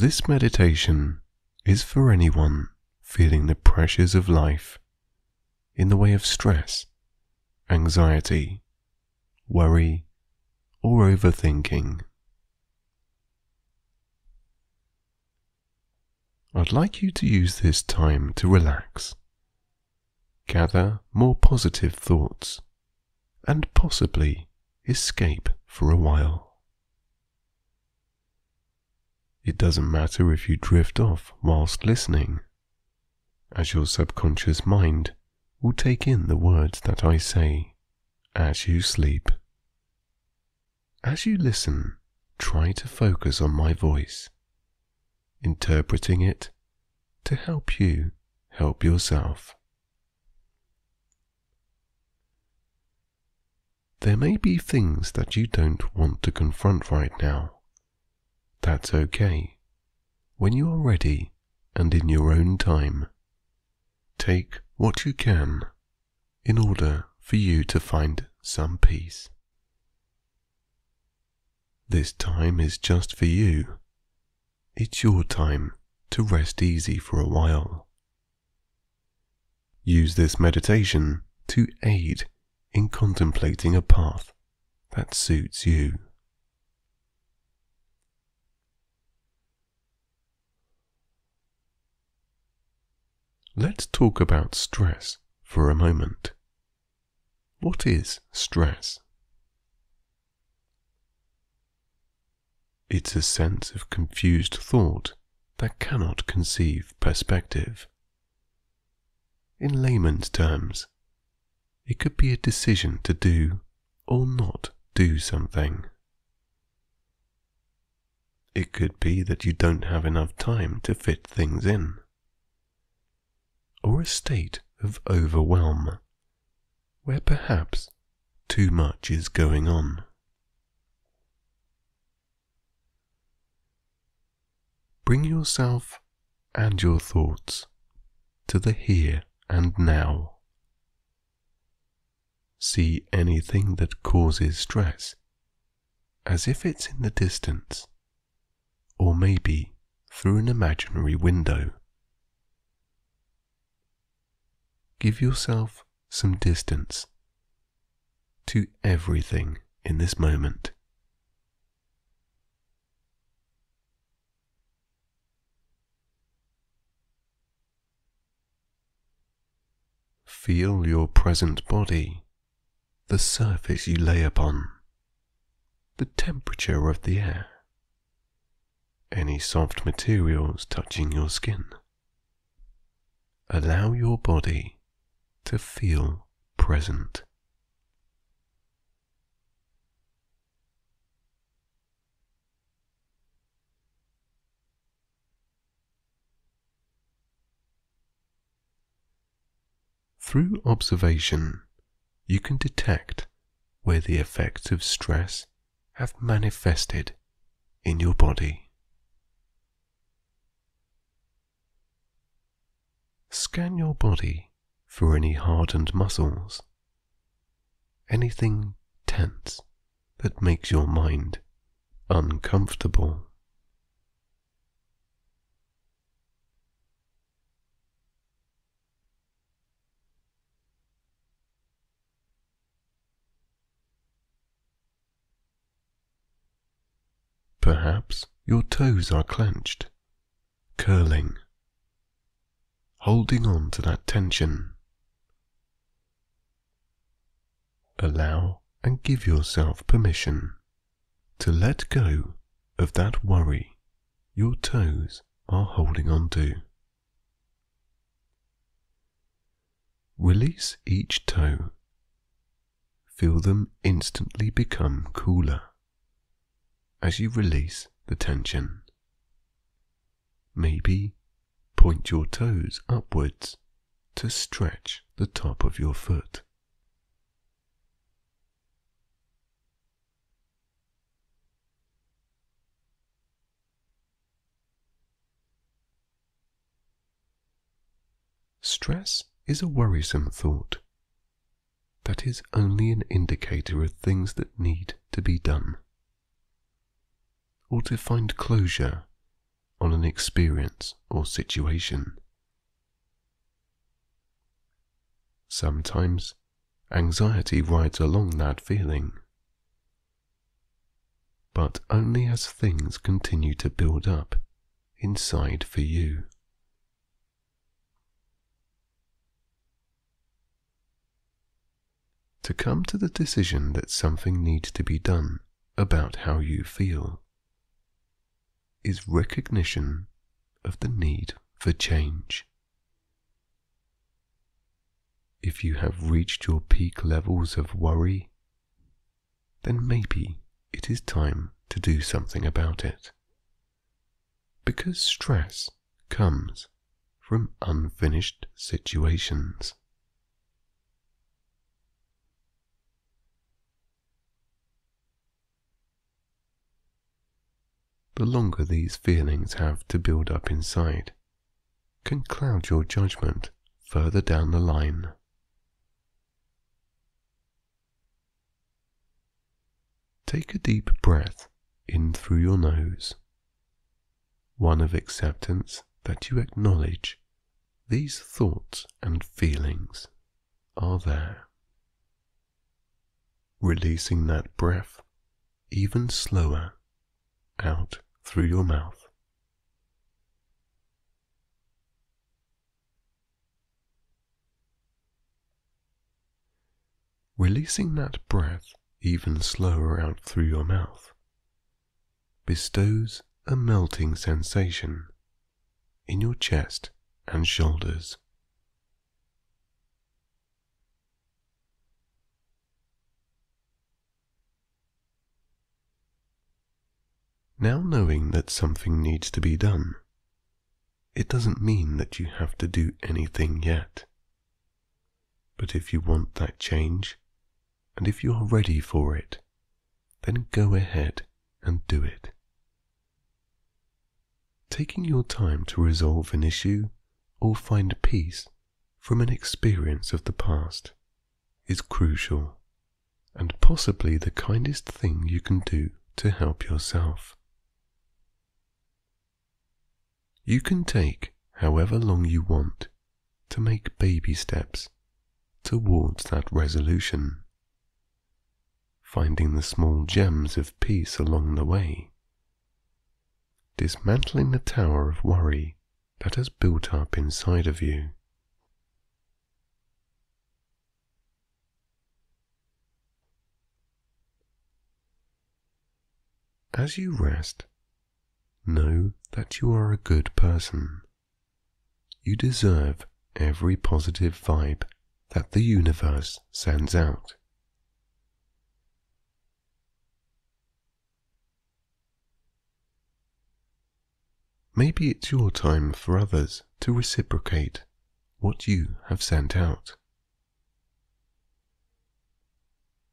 This meditation is for anyone feeling the pressures of life in the way of stress, anxiety, worry, or overthinking. I'd like you to use this time to relax, gather more positive thoughts, and possibly escape for a while. It doesn't matter if you drift off whilst listening, as your subconscious mind will take in the words that I say as you sleep. As you listen, try to focus on my voice, interpreting it to help you help yourself. There may be things that you don't want to confront right now. That's okay. When you are ready and in your own time, take what you can in order for you to find some peace. This time is just for you. It's your time to rest easy for a while. Use this meditation to aid in contemplating a path that suits you. Let's talk about stress for a moment. What is stress? It's a sense of confused thought that cannot conceive perspective. In layman's terms, it could be a decision to do or not do something. It could be that you don't have enough time to fit things in or a state of overwhelm, where perhaps too much is going on. Bring yourself and your thoughts to the here and now. See anything that causes stress as if it's in the distance, or maybe through an imaginary window. Give yourself some distance to everything in this moment. Feel your present body, the surface you lay upon, the temperature of the air, any soft materials touching your skin. Allow your body to feel present. Through observation, you can detect where the effects of stress have manifested in your body. Scan your body for any hardened muscles, anything tense that makes your mind uncomfortable. Perhaps your toes are clenched, curling, holding on to that tension allow and give yourself permission to let go of that worry your toes are holding on to. Release each toe. Feel them instantly become cooler as you release the tension. Maybe point your toes upwards to stretch the top of your foot. Stress is a worrisome thought that is only an indicator of things that need to be done, or to find closure on an experience or situation. Sometimes anxiety rides along that feeling, but only as things continue to build up inside for you. To come to the decision that something needs to be done about how you feel is recognition of the need for change. If you have reached your peak levels of worry, then maybe it is time to do something about it. Because stress comes from unfinished situations. The longer these feelings have to build up inside, can cloud your judgment further down the line. Take a deep breath in through your nose, one of acceptance that you acknowledge these thoughts and feelings are there. Releasing that breath even slower out through your mouth. Releasing that breath even slower out through your mouth bestows a melting sensation in your chest and shoulders. Now knowing that something needs to be done, it doesn't mean that you have to do anything yet. But if you want that change, and if you are ready for it, then go ahead and do it. Taking your time to resolve an issue or find peace from an experience of the past is crucial and possibly the kindest thing you can do to help yourself. You can take however long you want to make baby steps towards that resolution, finding the small gems of peace along the way, dismantling the tower of worry that has built up inside of you. As you rest, Know that you are a good person. You deserve every positive vibe that the universe sends out. Maybe it's your time for others to reciprocate what you have sent out.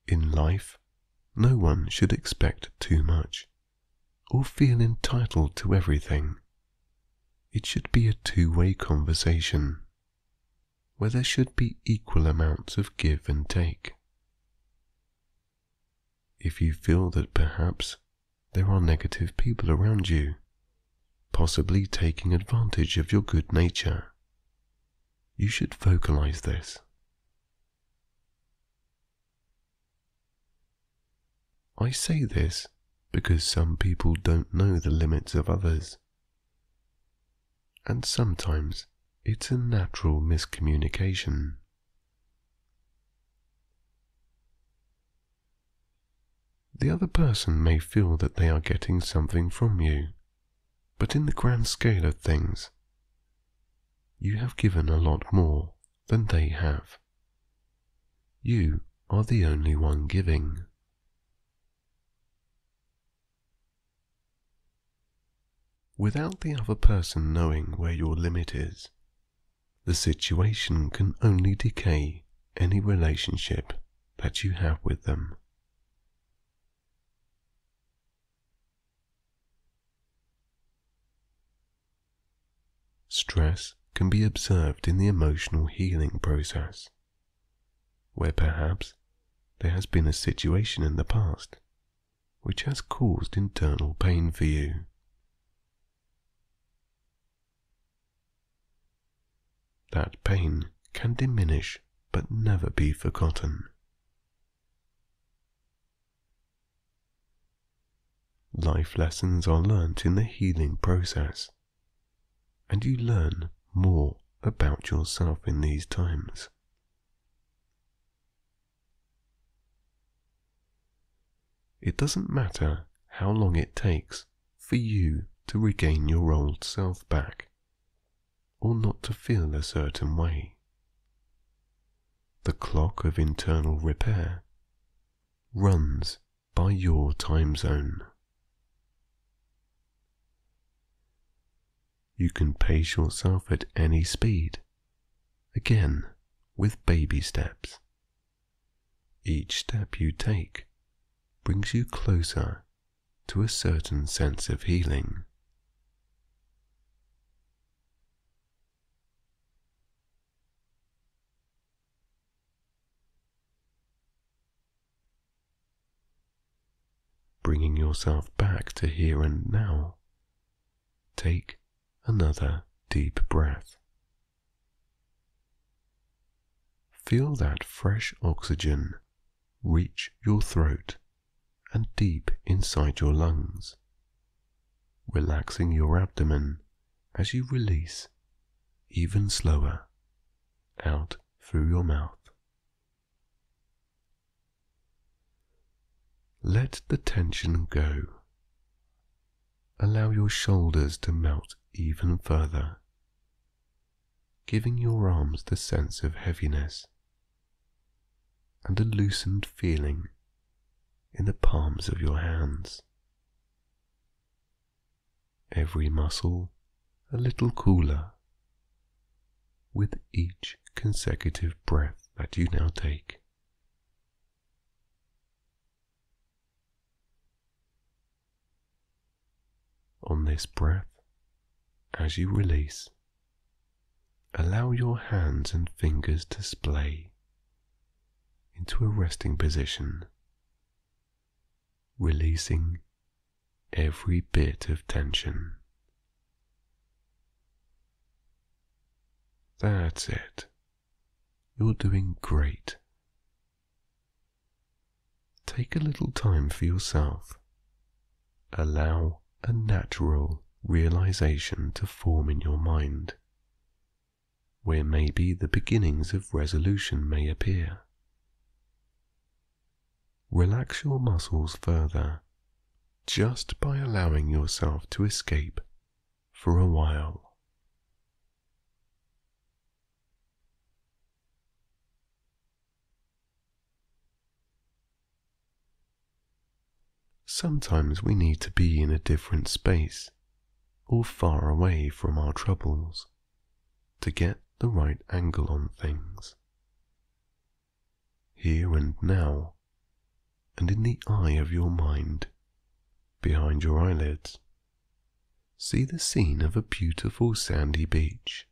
In life, no one should expect too much or feel entitled to everything. It should be a two way conversation where there should be equal amounts of give and take. If you feel that perhaps there are negative people around you, possibly taking advantage of your good nature, you should vocalize this. I say this because some people don't know the limits of others. And sometimes it's a natural miscommunication. The other person may feel that they are getting something from you, but in the grand scale of things, you have given a lot more than they have. You are the only one giving. Without the other person knowing where your limit is. The situation can only decay any relationship that you have with them. Stress can be observed in the emotional healing process, where perhaps there has been a situation in the past which has caused internal pain for you. That pain can diminish but never be forgotten. Life lessons are learnt in the healing process, and you learn more about yourself in these times. It doesn't matter how long it takes for you to regain your old self back or not to feel a certain way. The clock of internal repair runs by your time zone. You can pace yourself at any speed, again with baby steps. Each step you take brings you closer to a certain sense of healing. Yourself back to here and now, take another deep breath. Feel that fresh oxygen reach your throat and deep inside your lungs, relaxing your abdomen as you release even slower out through your mouth. Let the tension go. Allow your shoulders to melt even further, giving your arms the sense of heaviness and a loosened feeling in the palms of your hands. Every muscle a little cooler with each consecutive breath that you now take. On this breath, as you release, allow your hands and fingers to splay into a resting position, releasing every bit of tension. That's it. You're doing great. Take a little time for yourself. Allow a natural realization to form in your mind, where maybe the beginnings of resolution may appear. Relax your muscles further just by allowing yourself to escape for a while. Sometimes we need to be in a different space or far away from our troubles to get the right angle on things. Here and now, and in the eye of your mind, behind your eyelids, see the scene of a beautiful sandy beach.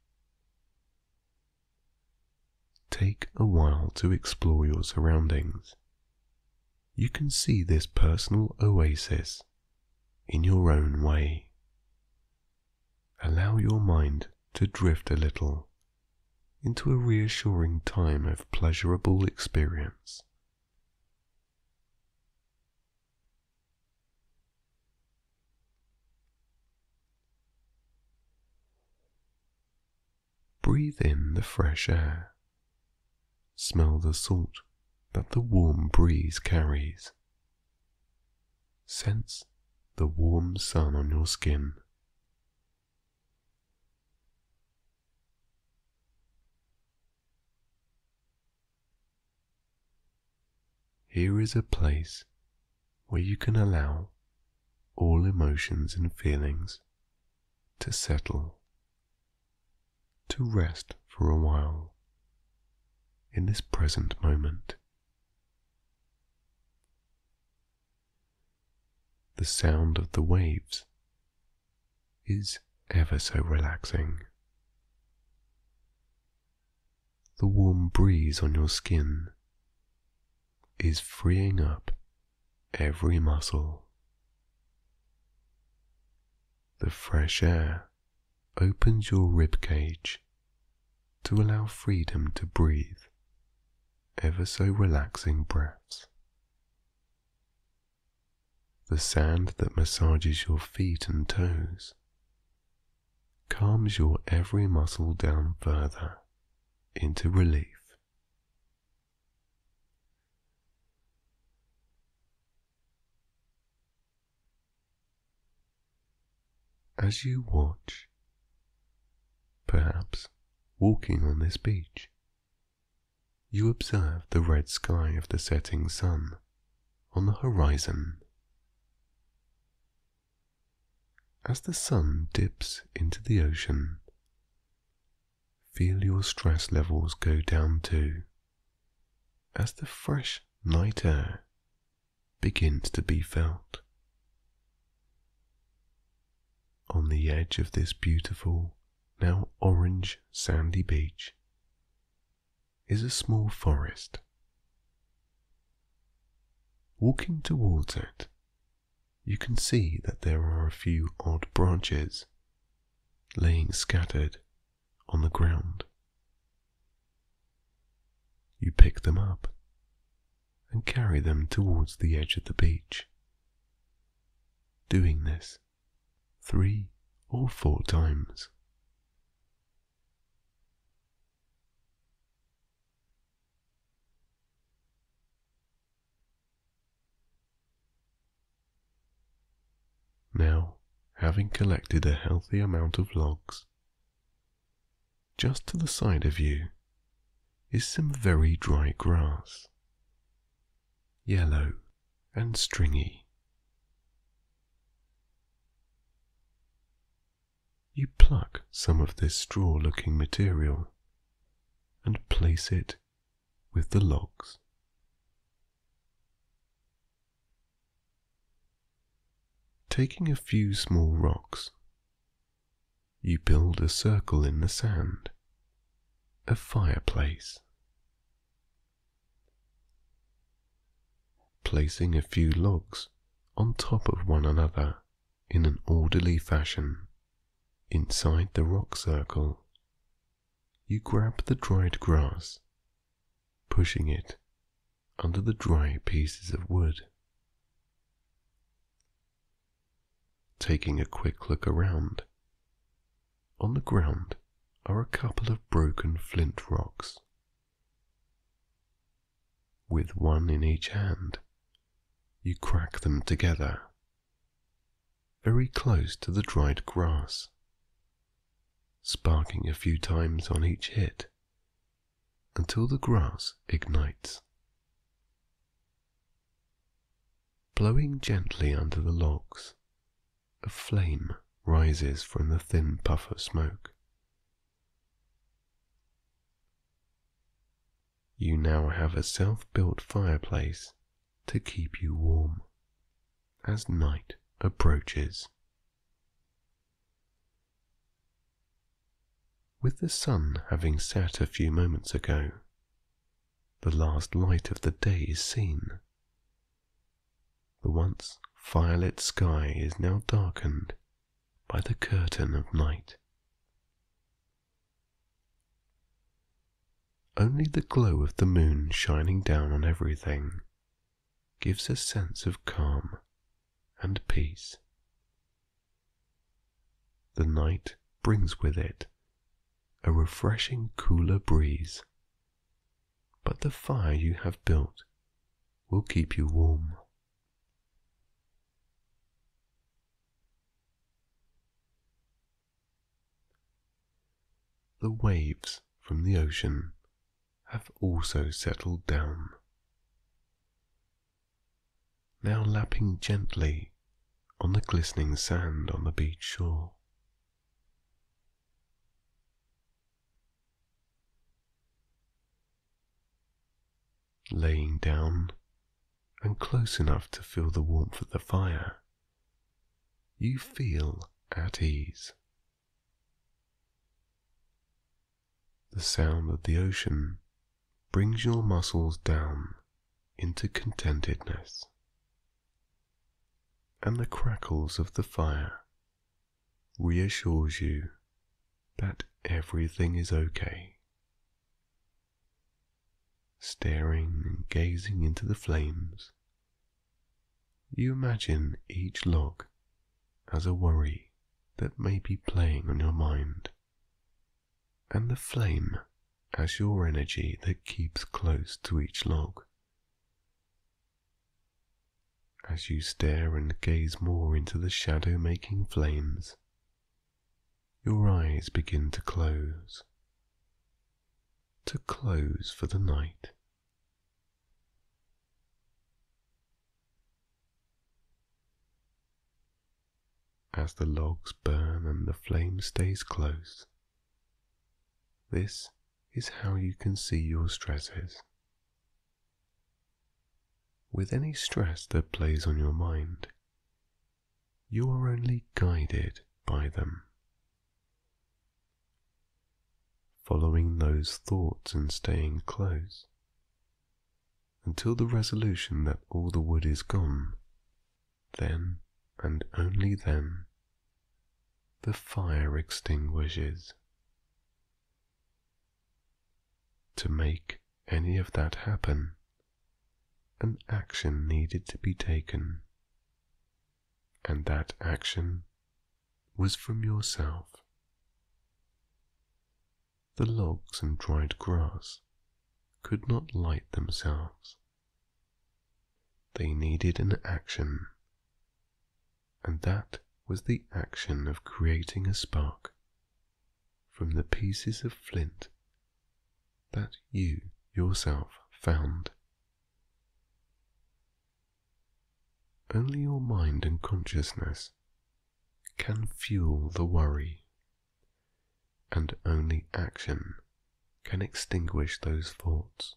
Take a while to explore your surroundings. You can see this personal oasis in your own way. Allow your mind to drift a little into a reassuring time of pleasurable experience. Breathe in the fresh air. Smell the salt that the warm breeze carries. Sense the warm sun on your skin. Here is a place where you can allow all emotions and feelings to settle, to rest for a while in this present moment. The sound of the waves is ever so relaxing. The warm breeze on your skin is freeing up every muscle. The fresh air opens your rib cage to allow freedom to breathe ever so relaxing breaths. The sand that massages your feet and toes calms your every muscle down further into relief. As you watch, perhaps walking on this beach, you observe the red sky of the setting sun on the horizon. As the sun dips into the ocean, feel your stress levels go down too as the fresh night air begins to be felt. On the edge of this beautiful, now orange sandy beach, is a small forest. Walking towards it, you can see that there are a few odd branches laying scattered on the ground. You pick them up and carry them towards the edge of the beach. Doing this three or four times. Now, having collected a healthy amount of logs, just to the side of you is some very dry grass, yellow and stringy. You pluck some of this straw looking material and place it with the logs. Taking a few small rocks, you build a circle in the sand, a fireplace. Placing a few logs on top of one another in an orderly fashion inside the rock circle, you grab the dried grass, pushing it under the dry pieces of wood. Taking a quick look around. On the ground are a couple of broken flint rocks. With one in each hand, you crack them together, very close to the dried grass, sparking a few times on each hit until the grass ignites. Blowing gently under the logs, a flame rises from the thin puff of smoke. You now have a self built fireplace to keep you warm as night approaches. With the sun having set a few moments ago, the last light of the day is seen. The once firelit sky is now darkened by the curtain of night. Only the glow of the moon shining down on everything gives a sense of calm and peace. The night brings with it a refreshing cooler breeze, but the fire you have built will keep you warm. The waves from the ocean have also settled down, now lapping gently on the glistening sand on the beach shore. Laying down and close enough to feel the warmth of the fire, you feel at ease. The sound of the ocean brings your muscles down into contentedness, and the crackles of the fire reassures you that everything is okay. staring and gazing into the flames, you imagine each log as a worry that may be playing on your mind, and the flame as your energy that keeps close to each log. As you stare and gaze more into the shadow making flames, your eyes begin to close. To close for the night. As the logs burn and the flame stays close, this is how you can see your stresses. With any stress that plays on your mind, you are only guided by them. Following those thoughts and staying close until the resolution that all the wood is gone, then and only then the fire extinguishes. To make any of that happen, an action needed to be taken, and that action was from yourself. The logs and dried grass could not light themselves. They needed an action, and that was the action of creating a spark from the pieces of flint that you yourself found. Only your mind and consciousness can fuel the worry, and only action can extinguish those thoughts.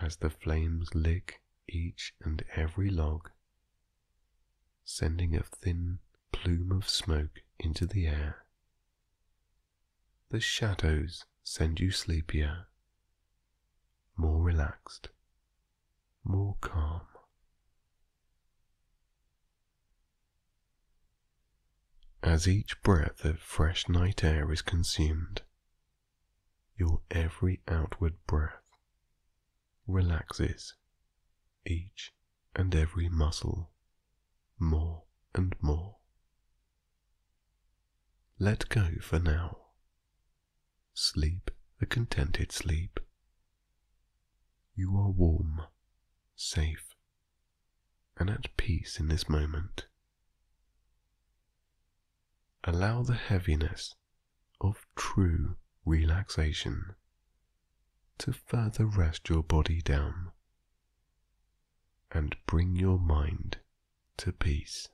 As the flames lick each and every log, sending a thin plume of smoke into the air. The shadows send you sleepier, more relaxed, more calm. As each breath of fresh night air is consumed, your every outward breath relaxes each and every muscle more and more. Let go for now. Sleep a contented sleep. You are warm, safe, and at peace in this moment. Allow the heaviness of true relaxation to further rest your body down and bring your mind to peace.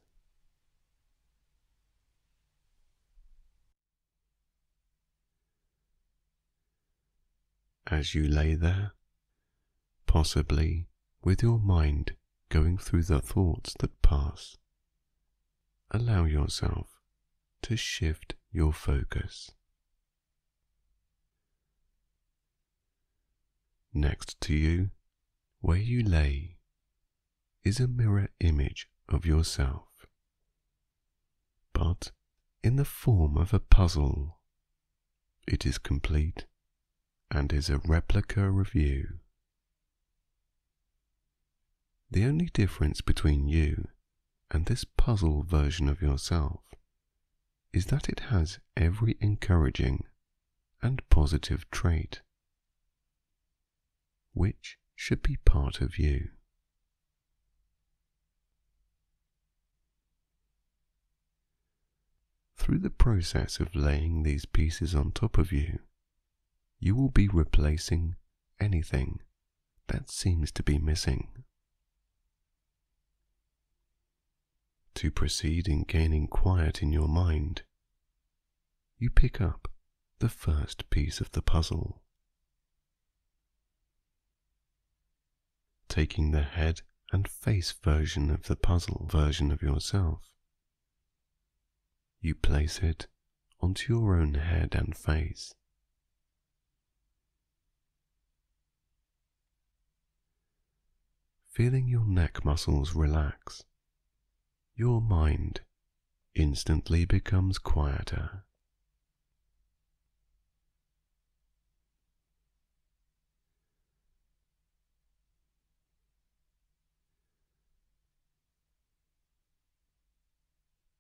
As you lay there, possibly with your mind going through the thoughts that pass. Allow yourself to shift your focus. Next to you, where you lay, is a mirror image of yourself, but in the form of a puzzle. It is complete and is a replica of you. The only difference between you and this puzzle version of yourself is that it has every encouraging and positive trait which should be part of you. Through the process of laying these pieces on top of you, you will be replacing anything that seems to be missing. To proceed in gaining quiet in your mind, you pick up the first piece of the puzzle. Taking the head and face version of the puzzle version of yourself, you place it onto your own head and face. feeling your neck muscles relax. Your mind instantly becomes quieter.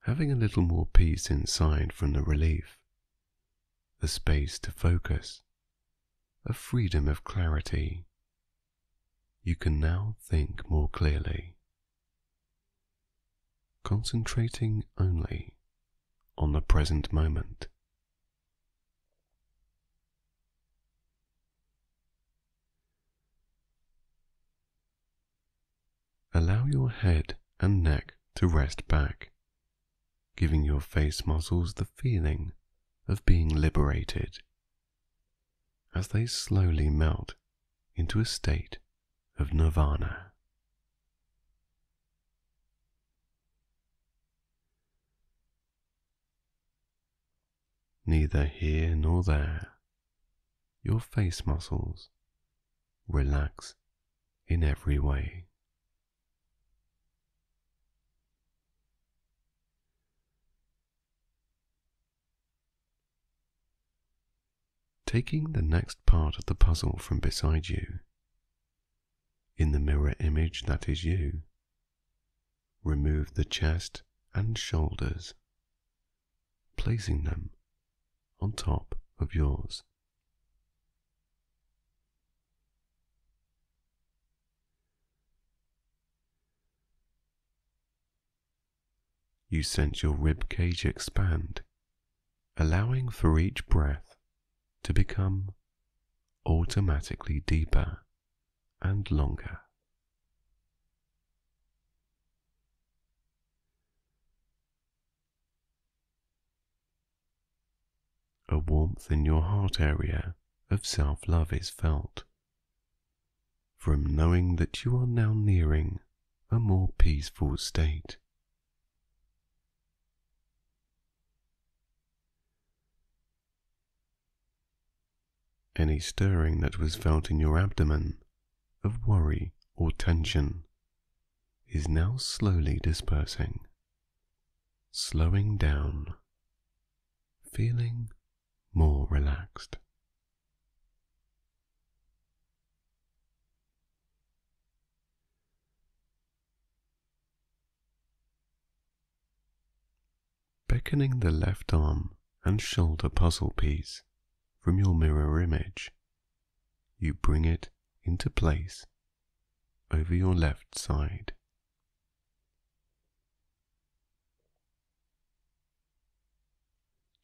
Having a little more peace inside from the relief, the space to focus, a freedom of clarity you can now think more clearly, concentrating only on the present moment. Allow your head and neck to rest back, giving your face muscles the feeling of being liberated as they slowly melt into a state of nirvana. Neither here nor there, your face muscles relax in every way. taking the next part of the puzzle from beside you. In the mirror image that is you, remove the chest and shoulders, placing them on top of yours. You sense your rib cage expand, allowing for each breath to become automatically deeper and longer. A warmth in your heart area of self love is felt from knowing that you are now nearing a more peaceful state. any stirring that was felt in your abdomen of worry or tension is now slowly dispersing, slowing down, feeling more relaxed. Beckoning the left arm and shoulder puzzle piece from your mirror image, you bring it into place over your left side.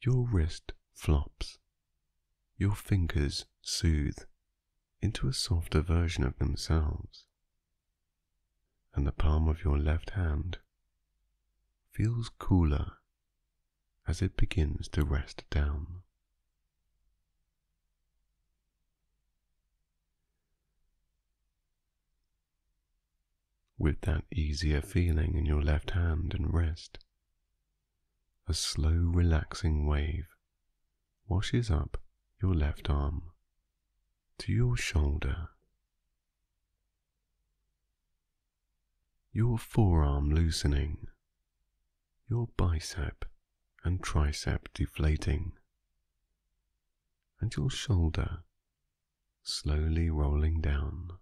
Your wrist flops, your fingers soothe into a softer version of themselves, and the palm of your left hand feels cooler as it begins to rest down. With that easier feeling in your left hand and wrist. A slow, relaxing wave washes up your left arm to your shoulder. Your forearm loosening, your bicep and tricep deflating, and your shoulder slowly rolling down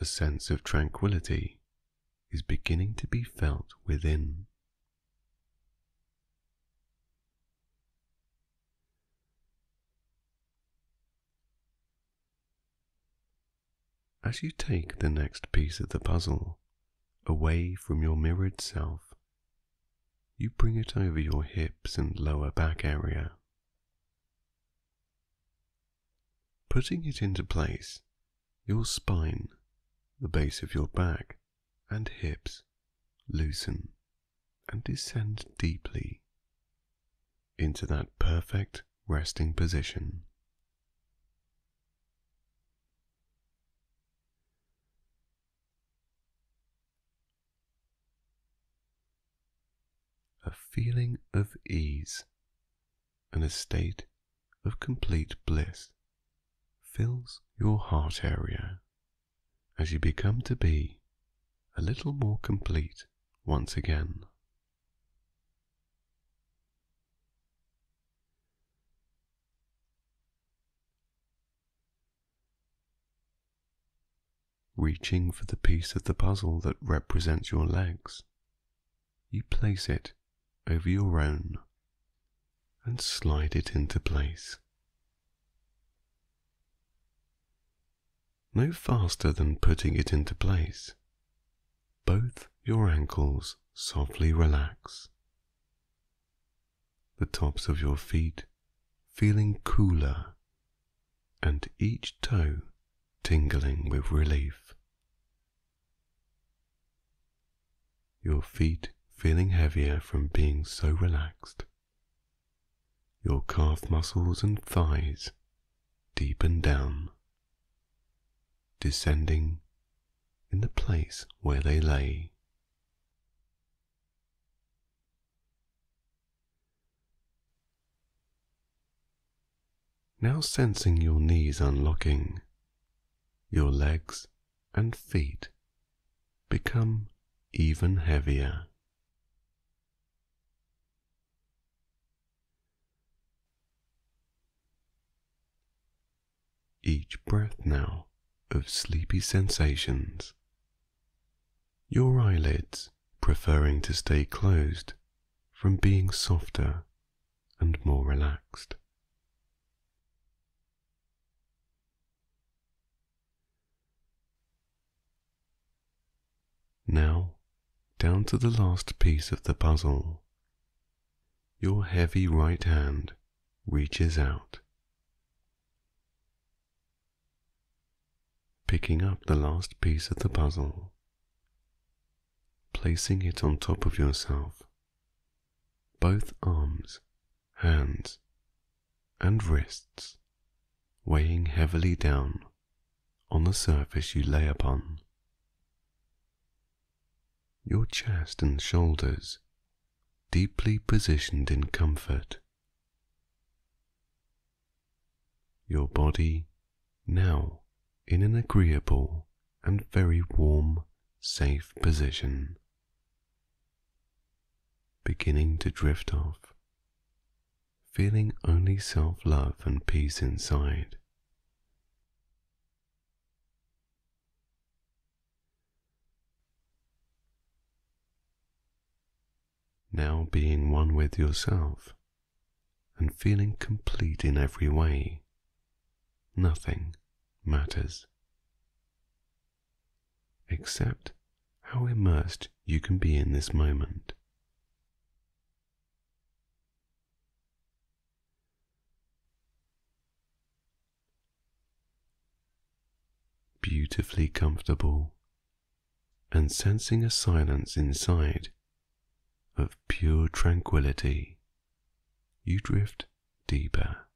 a sense of tranquility is beginning to be felt within. As you take the next piece of the puzzle away from your mirrored self, you bring it over your hips and lower back area. Putting it into place, your spine the base of your back and hips loosen and descend deeply into that perfect resting position. A feeling of ease and a state of complete bliss fills your heart area as you become to be a little more complete once again. Reaching for the piece of the puzzle that represents your legs, you place it over your own and slide it into place. No faster than putting it into place, both your ankles softly relax. The tops of your feet feeling cooler and each toe tingling with relief. Your feet feeling heavier from being so relaxed. Your calf muscles and thighs deepen down, descending in the place where they lay. Now sensing your knees unlocking, your legs and feet become even heavier. Each breath now of sleepy sensations, your eyelids preferring to stay closed from being softer and more relaxed. Now, down to the last piece of the puzzle. Your heavy right hand reaches out, picking up the last piece of the puzzle, placing it on top of yourself, both arms, hands, and wrists weighing heavily down on the surface you lay upon your chest and shoulders deeply positioned in comfort. Your body now in an agreeable and very warm, safe position, beginning to drift off, feeling only self love and peace inside. now being one with yourself and feeling complete in every way, nothing matters. Except how immersed you can be in this moment. Beautifully comfortable and sensing a silence inside of pure tranquility, you drift deeper.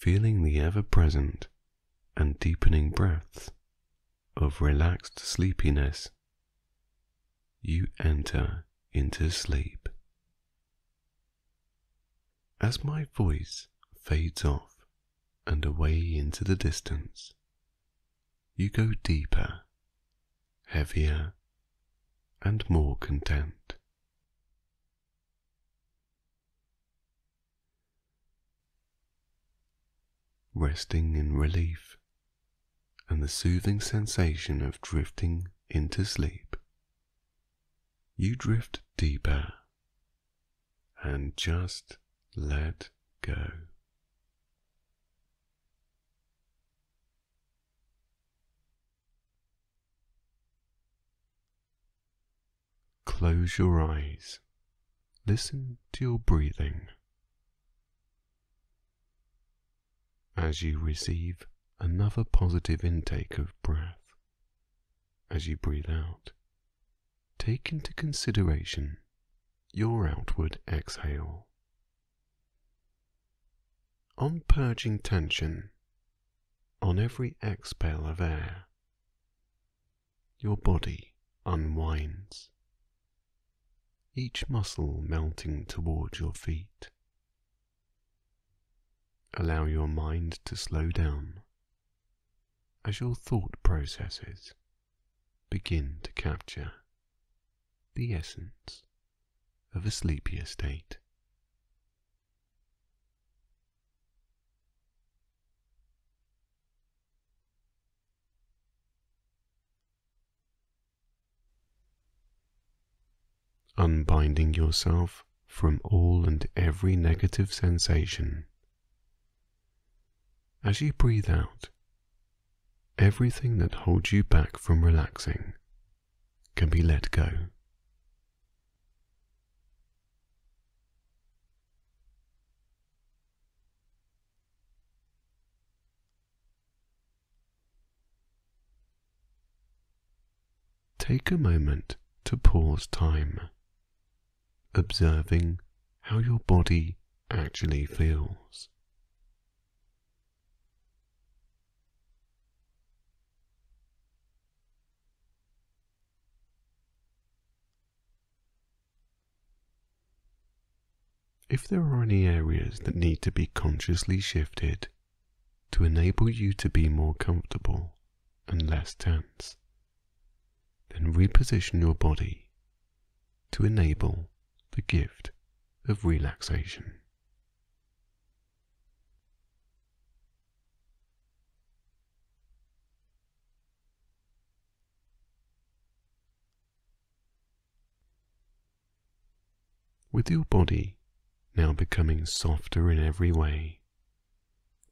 Feeling the ever present and deepening breaths of relaxed sleepiness, you enter into sleep. As my voice fades off, and away into the distance. You go deeper, heavier, and more content. Resting in relief and the soothing sensation of drifting into sleep, you drift deeper and just let go. Close your eyes. Listen to your breathing. As you receive another positive intake of breath, as you breathe out, take into consideration your outward exhale. On purging tension, on every exhale of air, your body unwinds each muscle melting towards your feet. Allow your mind to slow down as your thought processes begin to capture the essence of a sleepier state. Unbinding yourself from all and every negative sensation as you breathe out, everything that holds you back from relaxing can be let go. Take a moment to pause time, observing how your body actually feels. If there are any areas that need to be consciously shifted to enable you to be more comfortable and less tense, then reposition your body to enable the gift of relaxation. With your body now becoming softer in every way,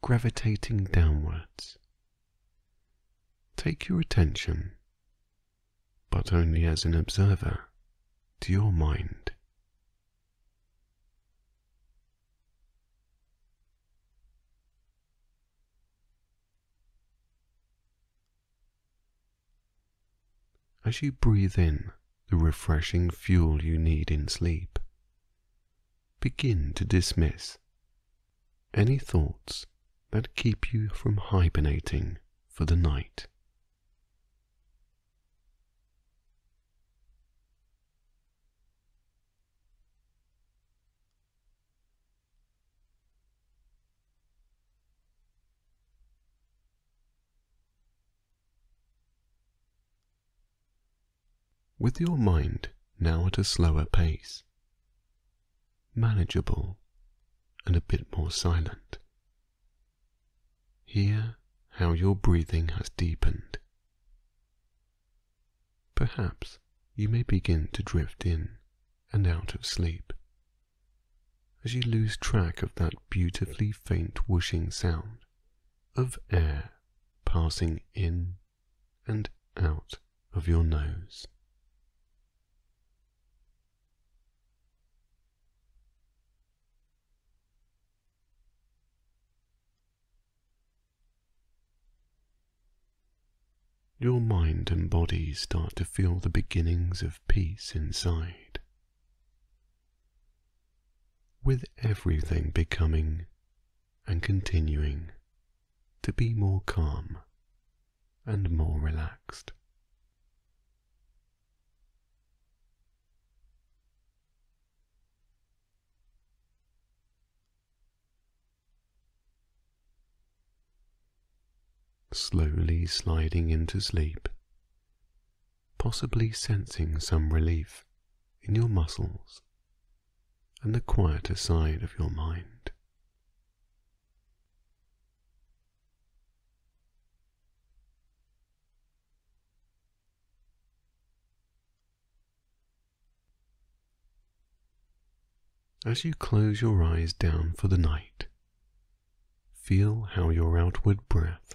gravitating downwards, take your attention but only as an observer to your mind. As you breathe in the refreshing fuel you need in sleep, begin to dismiss any thoughts that keep you from hibernating for the night. with your mind now at a slower pace, manageable and a bit more silent. Hear how your breathing has deepened. Perhaps you may begin to drift in and out of sleep as you lose track of that beautifully faint whooshing sound of air passing in and out of your nose. Your mind and body start to feel the beginnings of peace inside, with everything becoming and continuing to be more calm and more relaxed. Slowly sliding into sleep, possibly sensing some relief in your muscles and the quieter side of your mind. As you close your eyes down for the night, feel how your outward breath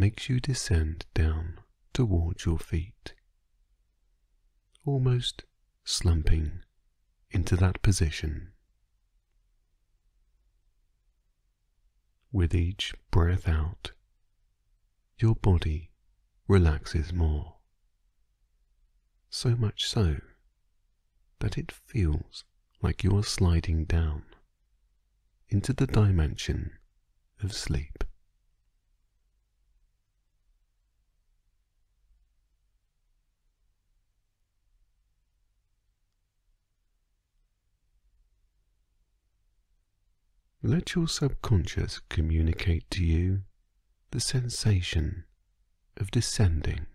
makes you descend down towards your feet, almost slumping into that position. With each breath out, your body relaxes more, so much so that it feels like you are sliding down into the dimension of sleep. Let your subconscious communicate to you the sensation of descending,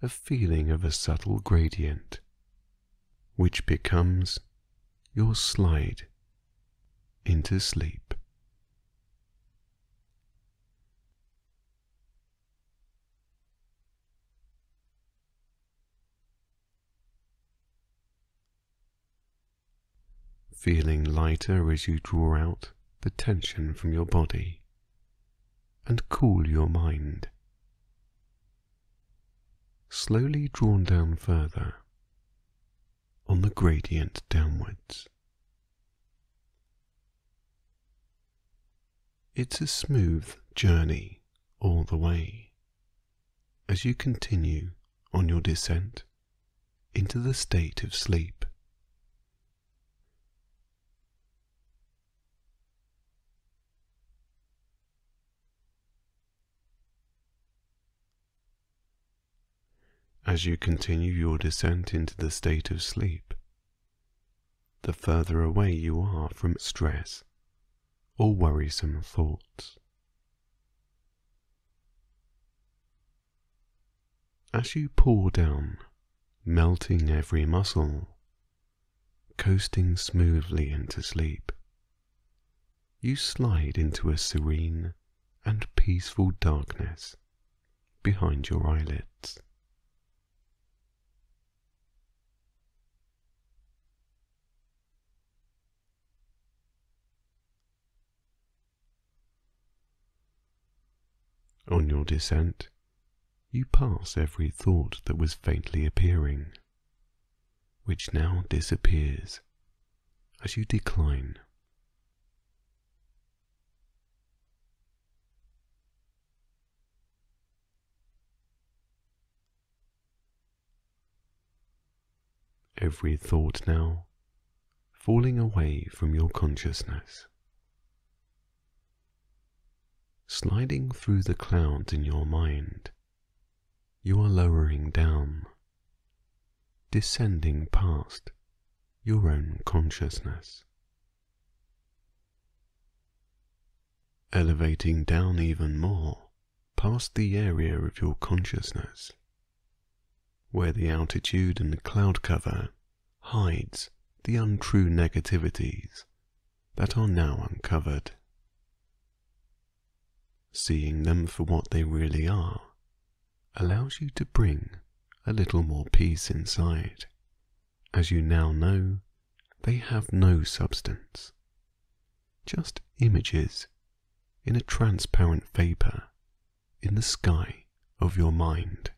a feeling of a subtle gradient, which becomes your slide into sleep. Feeling lighter as you draw out the tension from your body and cool your mind. Slowly drawn down further on the gradient downwards. It's a smooth journey all the way as you continue on your descent into the state of sleep. As you continue your descent into the state of sleep, the further away you are from stress or worrisome thoughts. As you pour down, melting every muscle, coasting smoothly into sleep, you slide into a serene and peaceful darkness behind your eyelids. On your descent, you pass every thought that was faintly appearing, which now disappears as you decline. Every thought now falling away from your consciousness sliding through the clouds in your mind. You are lowering down, descending past your own consciousness. Elevating down even more past the area of your consciousness, where the altitude and cloud cover hides the untrue negativities that are now uncovered seeing them for what they really are, allows you to bring a little more peace inside, as you now know they have no substance, just images in a transparent vapor in the sky of your mind.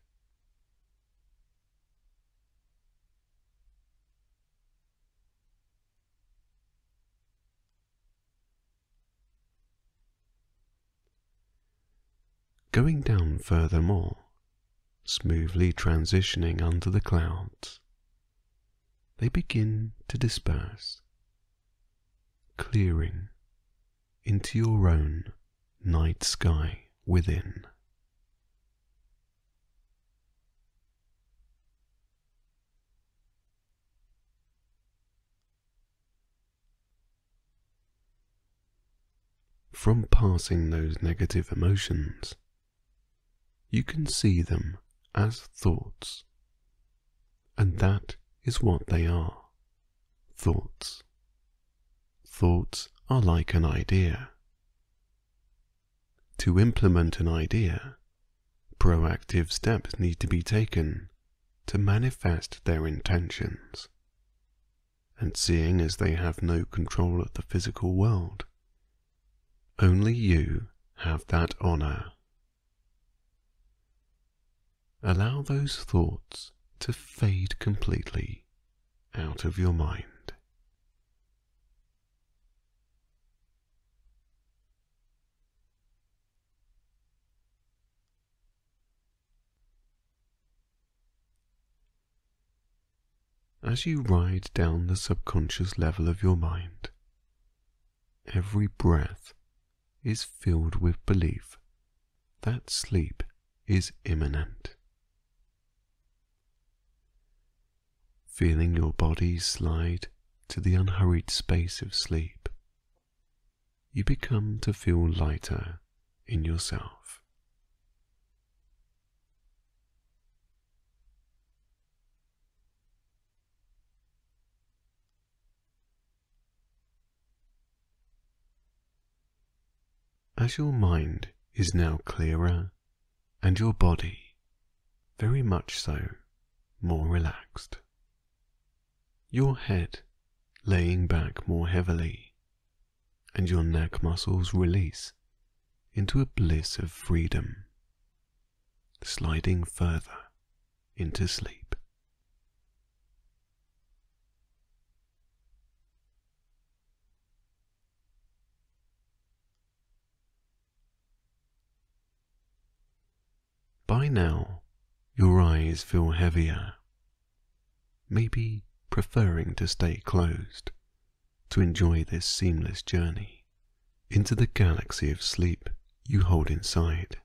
Going down furthermore, smoothly transitioning under the clouds, they begin to disperse, clearing into your own night sky within. From passing those negative emotions, you can see them as thoughts. And that is what they are thoughts. Thoughts are like an idea. To implement an idea, proactive steps need to be taken to manifest their intentions. And seeing as they have no control of the physical world, only you have that honor allow those thoughts to fade completely out of your mind. As you ride down the subconscious level of your mind, every breath is filled with belief that sleep is imminent. Feeling your body slide to the unhurried space of sleep, you become to feel lighter in yourself. As your mind is now clearer and your body very much so more relaxed. Your head laying back more heavily, and your neck muscles release into a bliss of freedom, sliding further into sleep. By now, your eyes feel heavier, maybe preferring to stay closed to enjoy this seamless journey into the galaxy of sleep you hold inside.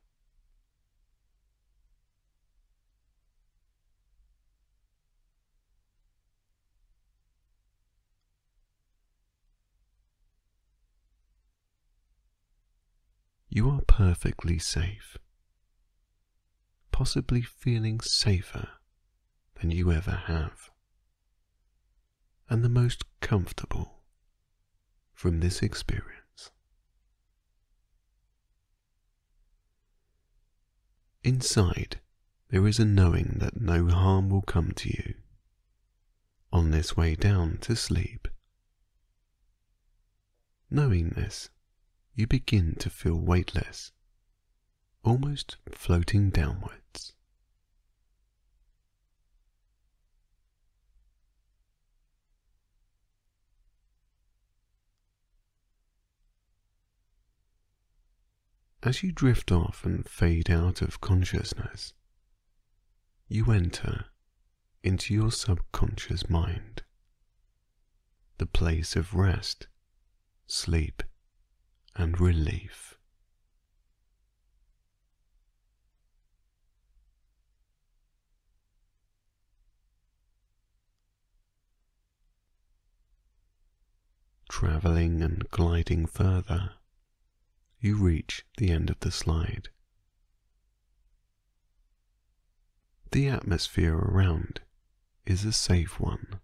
You are perfectly safe possibly feeling safer than you ever have, and the most comfortable from this experience. Inside, there is a knowing that no harm will come to you on this way down to sleep. Knowing this, you begin to feel weightless, almost floating downward. As you drift off and fade out of consciousness, you enter into your subconscious mind, the place of rest, sleep, and relief. Traveling and gliding further you reach the end of the slide. The atmosphere around is a safe one,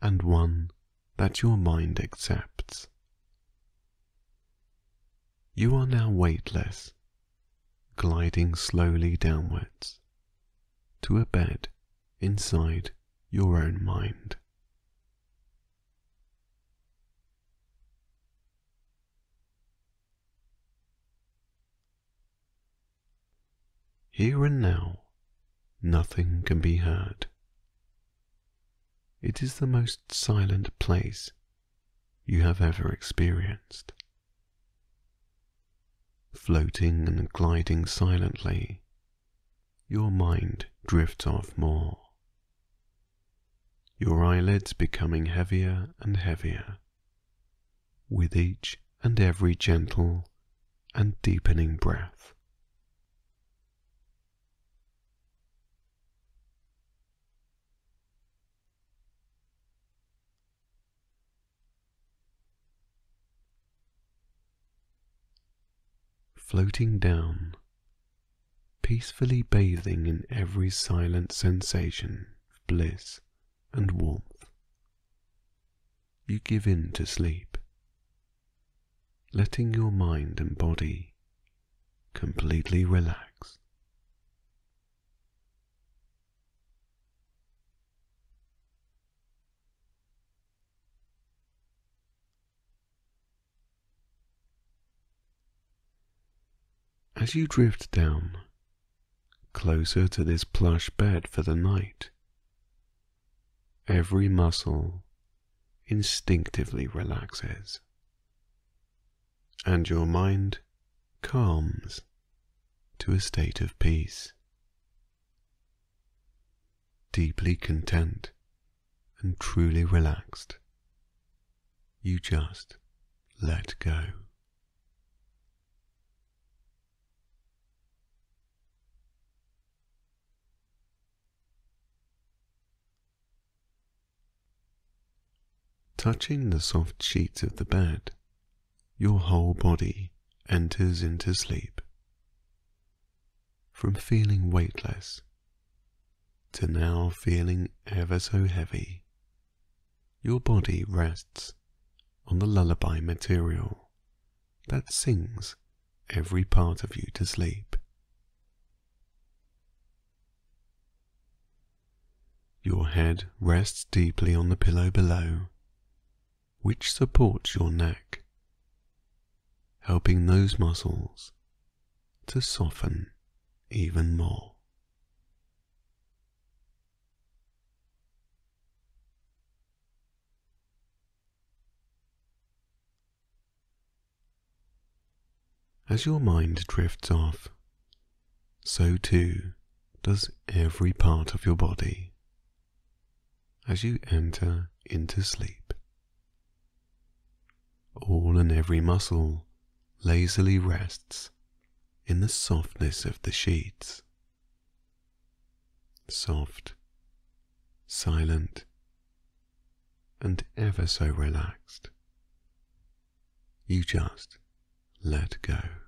and one that your mind accepts. You are now weightless, gliding slowly downwards to a bed inside your own mind. Here and now, nothing can be heard. It is the most silent place you have ever experienced. Floating and gliding silently, your mind drifts off more, your eyelids becoming heavier and heavier with each and every gentle and deepening breath. Floating down, peacefully bathing in every silent sensation of bliss and warmth. You give in to sleep, letting your mind and body completely relax. As you drift down, closer to this plush bed for the night, every muscle instinctively relaxes, and your mind calms to a state of peace. Deeply content and truly relaxed, you just let go. Touching the soft sheets of the bed, your whole body enters into sleep. From feeling weightless to now feeling ever so heavy, your body rests on the lullaby material that sings every part of you to sleep. Your head rests deeply on the pillow below which supports your neck, helping those muscles to soften even more. As your mind drifts off, so too does every part of your body as you enter into sleep. All and every muscle lazily rests in the softness of the sheets. Soft, silent, and ever so relaxed. You just let go.